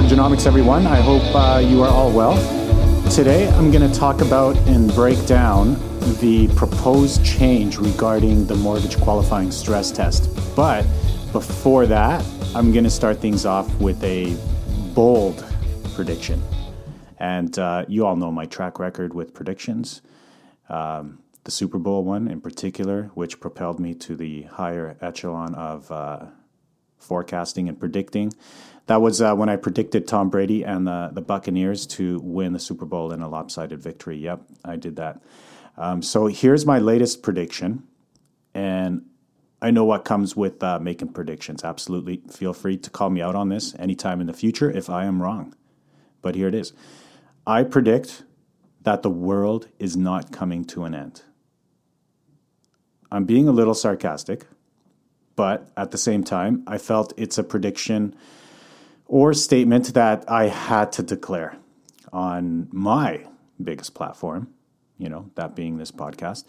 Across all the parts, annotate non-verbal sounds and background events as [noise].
To Mortgagenomics, everyone. I hope uh, you are all well. Today, I'm going to talk about and break down the proposed change regarding the mortgage qualifying stress test. But before that, I'm going to start things off with a bold prediction. And uh, you all know my track record with predictions. Um, the Super Bowl one in particular, which propelled me to the higher echelon of uh, forecasting and predicting. That was uh, when I predicted Tom Brady and the, the Buccaneers to win the Super Bowl in a lopsided victory. Yep, I did that. Um, so here's my latest prediction. And I know what comes with uh, making predictions. Absolutely. Feel free to call me out on this anytime in the future if I am wrong. But here it is I predict that the world is not coming to an end. I'm being a little sarcastic, but at the same time, I felt it's a prediction or statement that I had to declare on my biggest platform, you know, that being this podcast.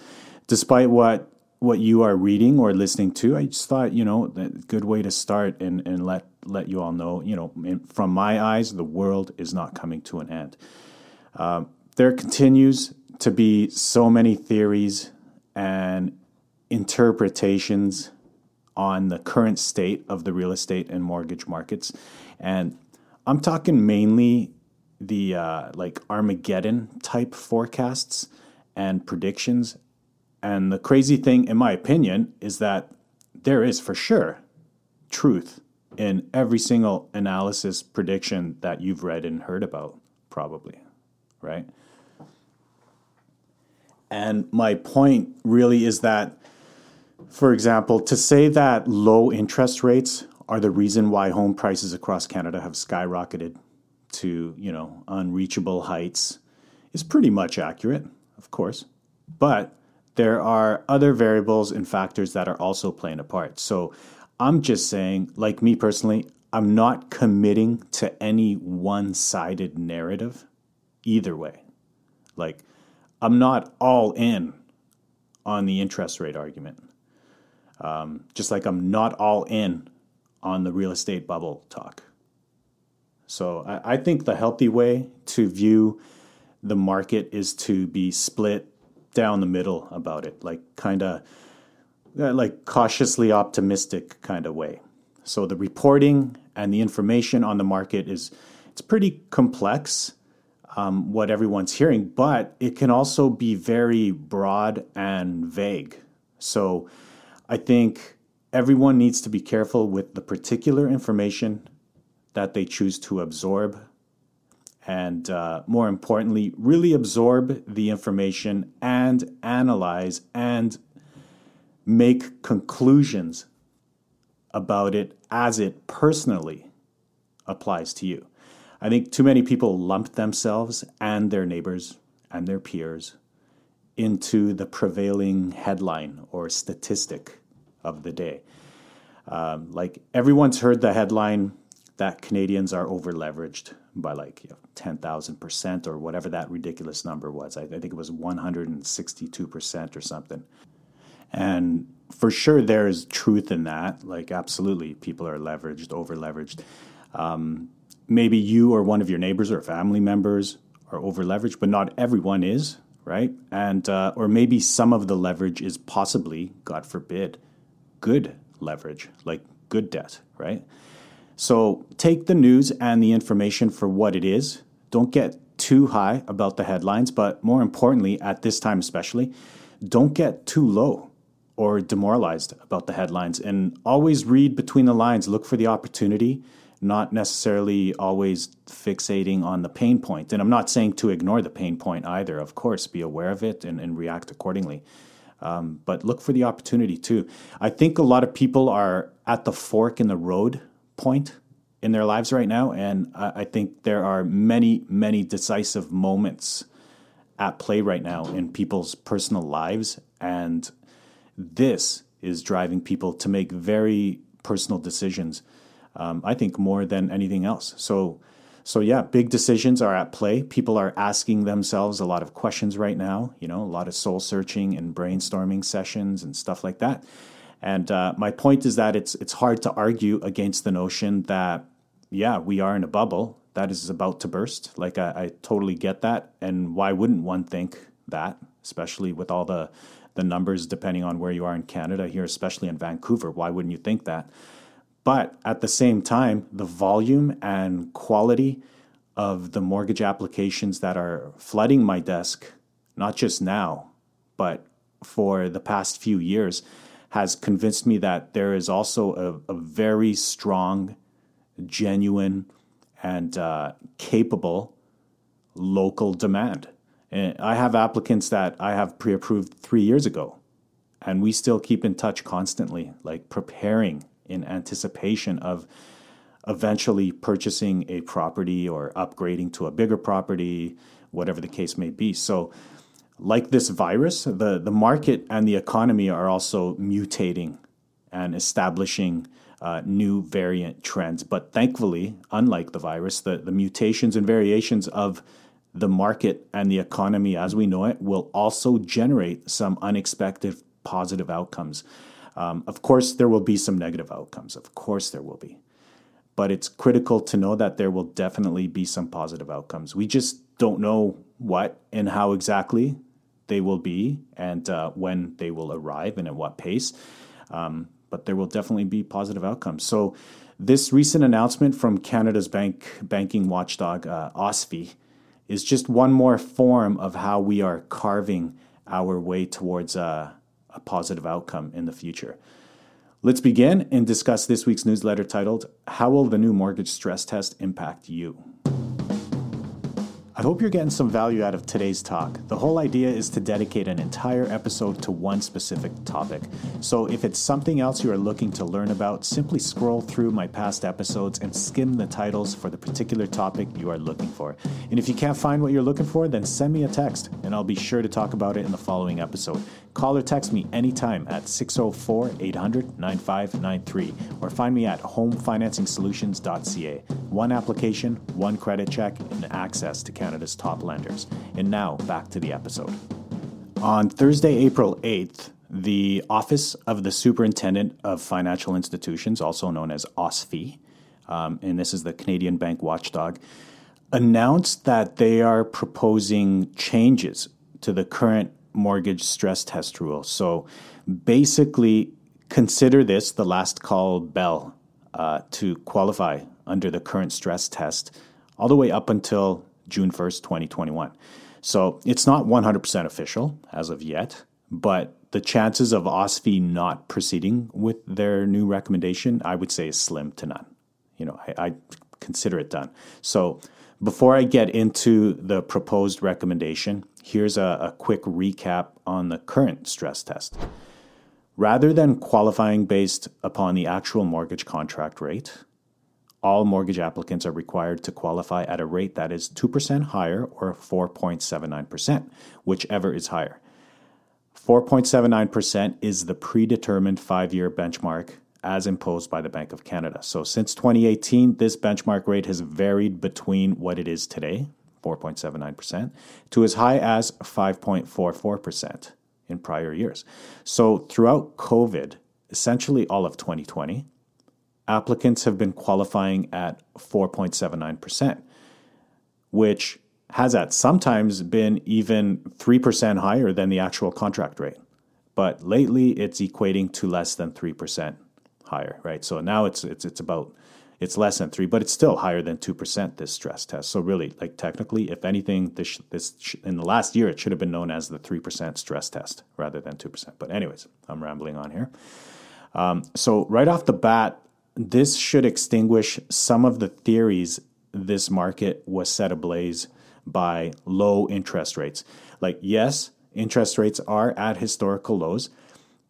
Despite what what you are reading or listening to, I just thought, you know, a good way to start and, and let let you all know, you know, from my eyes, the world is not coming to an end. Uh, there continues to be so many theories and interpretations on the current state of the real estate and mortgage markets. And I'm talking mainly the uh, like Armageddon type forecasts and predictions. And the crazy thing, in my opinion, is that there is for sure truth in every single analysis prediction that you've read and heard about, probably, right? And my point really is that for example, to say that low interest rates are the reason why home prices across Canada have skyrocketed to, you know, unreachable heights is pretty much accurate, of course. But there are other variables and factors that are also playing a part. So I'm just saying, like me personally, I'm not committing to any one sided narrative either way. Like, I'm not all in on the interest rate argument. Um, just like I'm not all in on the real estate bubble talk. So I, I think the healthy way to view the market is to be split down the middle about it, like kind of uh, like cautiously optimistic kind of way. So the reporting and the information on the market is it's pretty complex. Um, what everyone's hearing, but it can also be very broad and vague. So I think everyone needs to be careful with the particular information that they choose to absorb. And uh, more importantly, really absorb the information and analyze and make conclusions about it as it personally applies to you. I think too many people lump themselves and their neighbors and their peers into the prevailing headline or statistic of the day. Um, like everyone's heard the headline that Canadians are over leveraged by like you know, 10,000% or whatever that ridiculous number was. I, I think it was 162% or something. And for sure, there is truth in that. Like, absolutely, people are leveraged, over leveraged. Um, maybe you or one of your neighbors or family members are over leveraged, but not everyone is, right? And, uh, or maybe some of the leverage is possibly, God forbid, good leverage, like good debt, right? So take the news and the information for what it is. Don't get too high about the headlines, but more importantly, at this time especially, don't get too low or demoralized about the headlines and always read between the lines. Look for the opportunity, not necessarily always fixating on the pain point. And I'm not saying to ignore the pain point either. Of course, be aware of it and, and react accordingly. Um, but look for the opportunity too. I think a lot of people are at the fork in the road point in their lives right now, and I, I think there are many, many decisive moments at play right now in people's personal lives, and this is driving people to make very personal decisions. Um, I think more than anything else. So so yeah, big decisions are at play. People are asking themselves a lot of questions right now. You know, a lot of soul searching and brainstorming sessions and stuff like that. And uh, my point is that it's it's hard to argue against the notion that yeah, we are in a bubble that is about to burst. Like I, I totally get that, and why wouldn't one think that, especially with all the the numbers depending on where you are in Canada here, especially in Vancouver. Why wouldn't you think that? But at the same time, the volume and quality of the mortgage applications that are flooding my desk, not just now, but for the past few years, has convinced me that there is also a, a very strong, genuine, and uh, capable local demand. And I have applicants that I have pre approved three years ago, and we still keep in touch constantly, like preparing in anticipation of eventually purchasing a property or upgrading to a bigger property, whatever the case may be. So, like this virus, the, the market and the economy are also mutating and establishing uh, new variant trends. But thankfully, unlike the virus, the, the mutations and variations of the market and the economy as we know it will also generate some unexpected positive outcomes. Um, of course, there will be some negative outcomes. Of course, there will be. But it's critical to know that there will definitely be some positive outcomes. We just don't know what and how exactly they will be and uh, when they will arrive and at what pace. Um, but there will definitely be positive outcomes. So, this recent announcement from Canada's bank banking watchdog, uh, OSFI, is just one more form of how we are carving our way towards a, a positive outcome in the future. Let's begin and discuss this week's newsletter titled How Will the New Mortgage Stress Test Impact You? I hope you're getting some value out of today's talk. The whole idea is to dedicate an entire episode to one specific topic. So if it's something else you are looking to learn about, simply scroll through my past episodes and skim the titles for the particular topic you are looking for. And if you can't find what you're looking for, then send me a text and I'll be sure to talk about it in the following episode. Call or text me anytime at 604 800 9593 or find me at homefinancingsolutions.ca. One application, one credit check, and access to Canada's top lenders. And now back to the episode. On Thursday, April 8th, the Office of the Superintendent of Financial Institutions, also known as OSFI, um, and this is the Canadian Bank Watchdog, announced that they are proposing changes to the current mortgage stress test rule. So basically, consider this the last call bell uh, to qualify under the current stress test all the way up until June 1st, 2021. So it's not 100% official as of yet, but the chances of OSFI not proceeding with their new recommendation, I would say, is slim to none. You know, I, I consider it done. So before I get into the proposed recommendation, here's a, a, quick recap on the current stress test. Rather than qualifying based upon the actual mortgage contract rate, all mortgage applicants are required to qualify at a rate that is 2% higher or 4.79%, whichever is higher. 4.79% is the predetermined five year benchmark as imposed by the Bank of Canada. So since 2018, this benchmark rate has varied between what it is today, 4.79%, to as high as 5.44% in prior years. So throughout COVID, essentially all of 2020, applicants have been qualifying at 4.79%, which has at sometimes been even 3% higher than the actual contract rate. But lately, it's equating to less than 3% higher, right? So now it's it's it's about it's less than three, but it's still higher than two percent. This stress test. So really, like technically, if anything, this this in the last year it should have been known as the three percent stress test rather than two percent. But anyways, I'm rambling on here. Um, so right off the bat, this should extinguish some of the theories this market was set ablaze by low interest rates. Like yes, interest rates are at historical lows,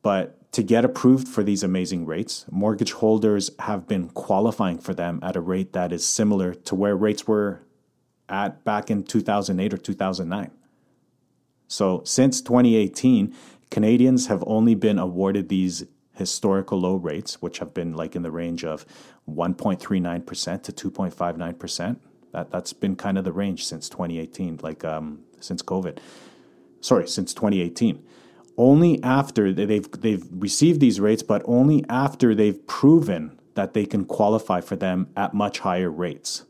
but to get approved for these amazing rates, mortgage holders have been qualifying for them at a rate that is similar to where rates were at back in 2008 or 2009. So, since 2018, Canadians have only been awarded these historical low rates, which have been like in the range of 1.39% to 2.59%. That, that's been kind of the range since 2018, like um, since COVID. Sorry, since 2018 only after they've they've received these rates, but only after they've proven that they can qualify for them at much higher rates.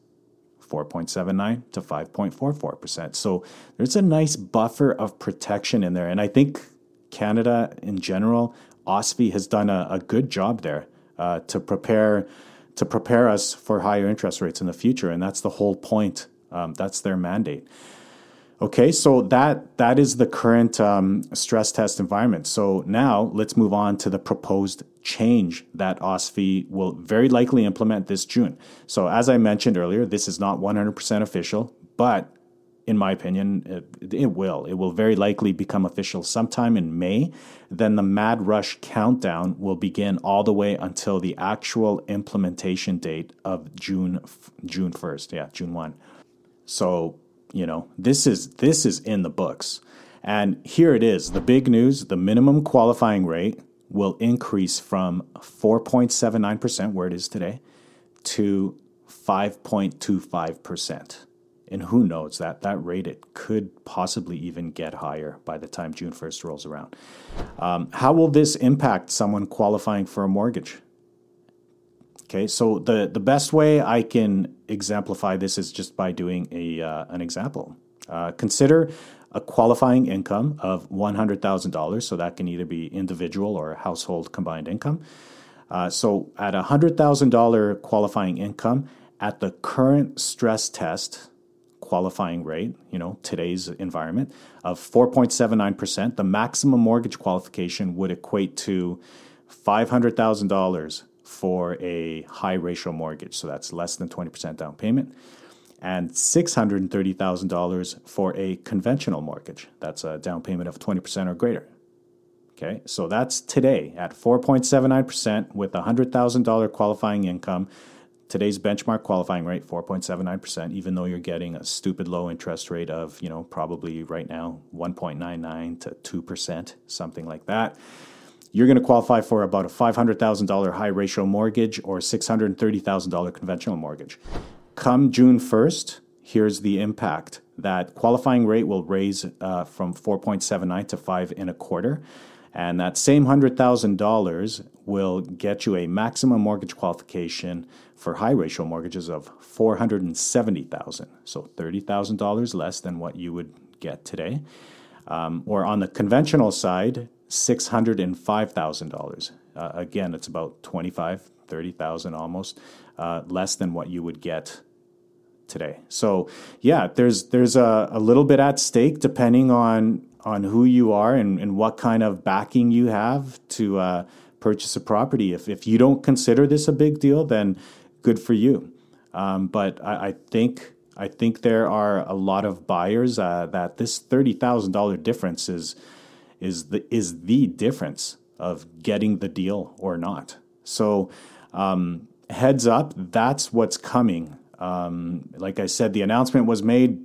4.79 to 5.44%. So there's a nice buffer of protection in there. And I think Canada in general, OSFI has done a, a good job there uh, to prepare to prepare us for higher interest rates in the future. And that's the whole point. Um, that's their mandate. Okay, so that that is the current um, stress test environment. So now let's move on to the proposed change that OSFI will very likely implement this June. So as I mentioned earlier, this is not 100% official, but in my opinion, it, it, will. It will very likely become official sometime in May. Then the Mad Rush countdown will begin all the way until the actual implementation date of June June first. Yeah, June one. So you know, this is this is in the books. And here it is. The big news, the minimum qualifying rate will increase from 4.79% where it is today to 5.25%. And who knows that that rate it could possibly even get higher by the time June 1st rolls around. Um, how will this impact someone qualifying for a mortgage? Okay, so the, the best way I can exemplify this is just by doing a, uh, an example. Uh, consider a qualifying income of $100,000, so that can either be individual or household combined income. Uh, so at a $100,000 qualifying income, at the current stress test qualifying rate, you know, today's environment of 4.79%, the maximum mortgage qualification would equate to $500,000 for a high ratio mortgage. So that's less than 20% down payment. And $630,000 for a conventional mortgage. That's a down payment of 20% or greater. Okay, so that's today at 4.79% with a $100,000 qualifying income. Today's benchmark qualifying rate 4.79%, even though you're getting a stupid low interest rate of, you know, probably right now 1.99 to 2%, something like that you're going to qualify for about a $500,000 high ratio mortgage or $630,000 conventional mortgage. Come June 1st, here's the impact. That qualifying rate will raise uh, from 4.79 to 5 and a quarter. And that same $100,000 will get you a maximum mortgage qualification for high ratio mortgages of 470,000. So $30,000 less than what you would get today. Um, or on the conventional side, $605,000. Uh, again, it's about 25, 30,000 almost uh, less than what you would get today. So yeah, there's there's a, a little bit at stake depending on on who you are and, and what kind of backing you have to uh, purchase a property. If if you don't consider this a big deal, then good for you. Um, but I, I, think I think there are a lot of buyers uh, that this thirty thousand dollar difference is is the is the difference of getting the deal or not. So um, heads up, that's what's coming. Um, like I said, the announcement was made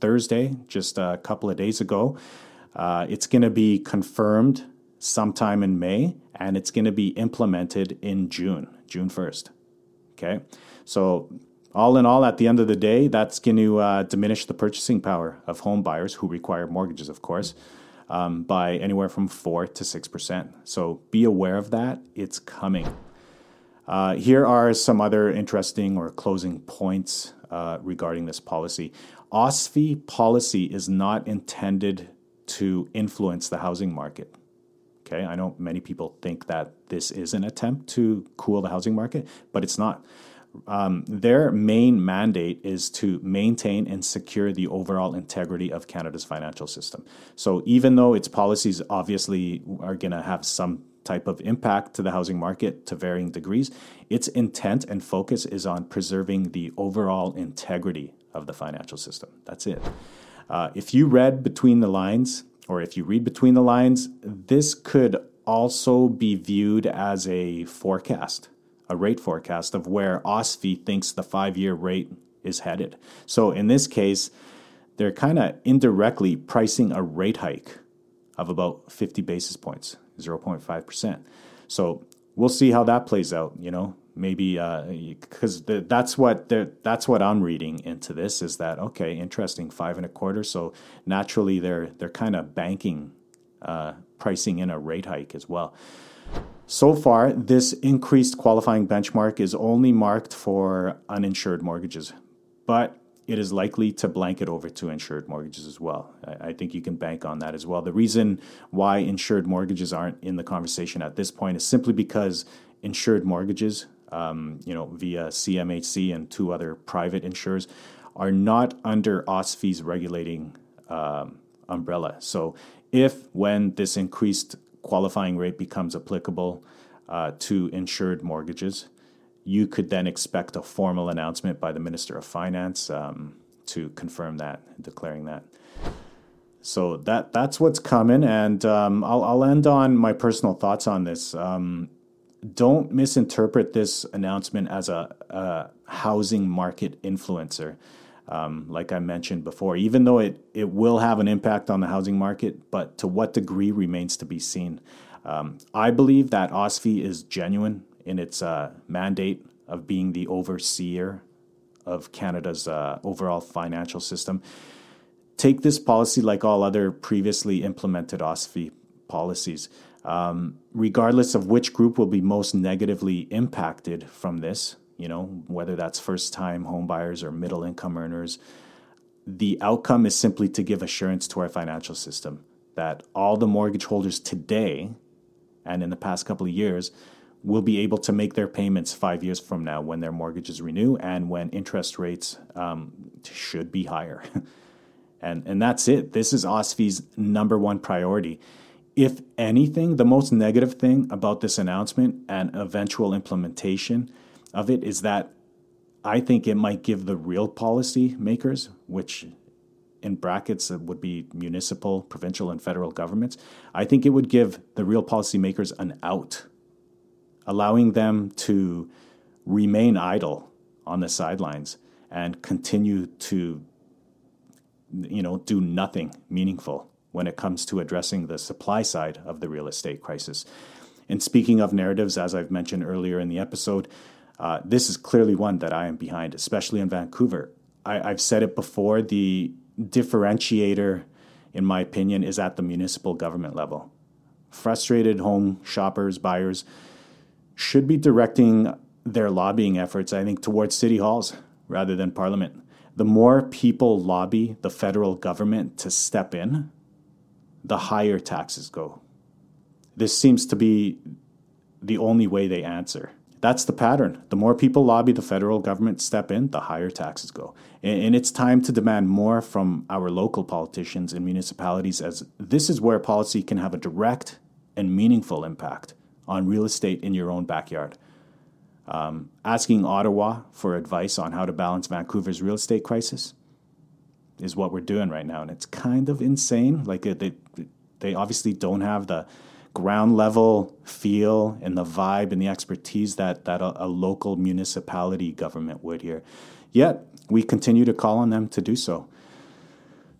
Thursday, just a couple of days ago. Uh, it's going to be confirmed sometime in May, and it's going to be implemented in June, June first. Okay, so all in all, at the end of the day, that's going to uh, diminish the purchasing power of home buyers who require mortgages, of course um, by anywhere from 4 to 6%. So be aware of that. It's coming. Uh, here are some other interesting or closing points uh, regarding this policy. OSFI policy is not intended to influence the housing market. Okay, I know many people think that this is an attempt to cool the housing market, but it's not um, their main mandate is to maintain and secure the overall integrity of Canada's financial system. So, even though its policies obviously are going to have some type of impact to the housing market to varying degrees, its intent and focus is on preserving the overall integrity of the financial system. That's it. Uh, if you read between the lines, or if you read between the lines, this could also be viewed as a forecast a rate forecast of where OSFI thinks the five year rate is headed. So in this case, they're kind of indirectly pricing a rate hike of about 50 basis points, 0.5%. So we'll see how that plays out, you know. Maybe because uh, that's what that's what I'm reading into this is that okay, interesting, five and a quarter. So naturally, they're they're kind of banking, uh, pricing in a rate hike as well. So far, this increased qualifying benchmark is only marked for uninsured mortgages, but it is likely to blanket over to insured mortgages as well. I, think you can bank on that as well. The reason why insured mortgages aren't in the conversation at this point is simply because insured mortgages, um, you know, via CMHC and two other private insurers, are not under OSFI's regulating um, umbrella. So, if when this increased qualifying rate becomes applicable uh, to insured mortgages, you could then expect a formal announcement by the Minister of Finance um, to confirm that, declaring that. So that that's what's coming, and um, I'll, I'll end on my personal thoughts on this. Um, don't misinterpret this announcement as a, a housing market influencer. Um, like I mentioned before, even though it, it will have an impact on the housing market, but to what degree remains to be seen. Um, I believe that OSFI is genuine in its uh, mandate of being the overseer of Canada's uh, overall financial system. Take this policy like all other previously implemented OSFI policies. Um, regardless of which group will be most negatively impacted from this, you know, whether that's first time homebuyers or middle income earners, the outcome is simply to give assurance to our financial system that all the mortgage holders today and in the past couple of years will be able to make their payments five years from now when their mortgages renew and when interest rates um, should be higher. [laughs] and, and that's it. This is OSFI's number one priority. If anything, the most negative thing about this announcement and eventual implementation of it is that I think it might give the real policy makers, which in brackets uh, would be municipal, provincial, and federal governments, I think it would give the real policymakers an out allowing them to remain idle on the sidelines and continue to you know do nothing meaningful when it comes to addressing the supply side of the real estate crisis. And speaking of narratives, as I've mentioned earlier in the episode, uh, this is clearly one that I am behind, especially in Vancouver. I, I've said it before the differentiator, in my opinion, is at the municipal government level. Frustrated home shoppers, buyers, should be directing their lobbying efforts, I think, towards city halls rather than parliament. The more people lobby the federal government to step in, the higher taxes go. This seems to be the only way they answer. That's the pattern. The more people lobby the federal government step in, the higher taxes go. And it's time to demand more from our local politicians and municipalities, as this is where policy can have a direct and meaningful impact on real estate in your own backyard. Um, asking Ottawa for advice on how to balance Vancouver's real estate crisis is what we're doing right now, and it's kind of insane. Like they, they obviously don't have the ground level feel and the vibe and the expertise that that a, a local municipality government would here. Yet we continue to call on them to do so.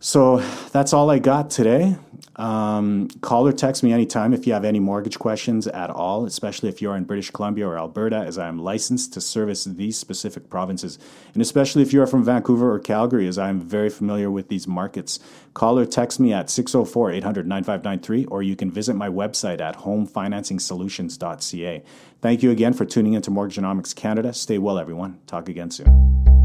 So that's all I got today. Um, call or text me anytime if you have any mortgage questions at all, especially if you're in British Columbia or Alberta, as I am licensed to service these specific provinces. And especially if you are from Vancouver or Calgary, as I am very familiar with these markets. Call or text me at 604 800 9593, or you can visit my website at homefinancingsolutions.ca. Thank you again for tuning into Mortgageonomics Canada. Stay well, everyone. Talk again soon.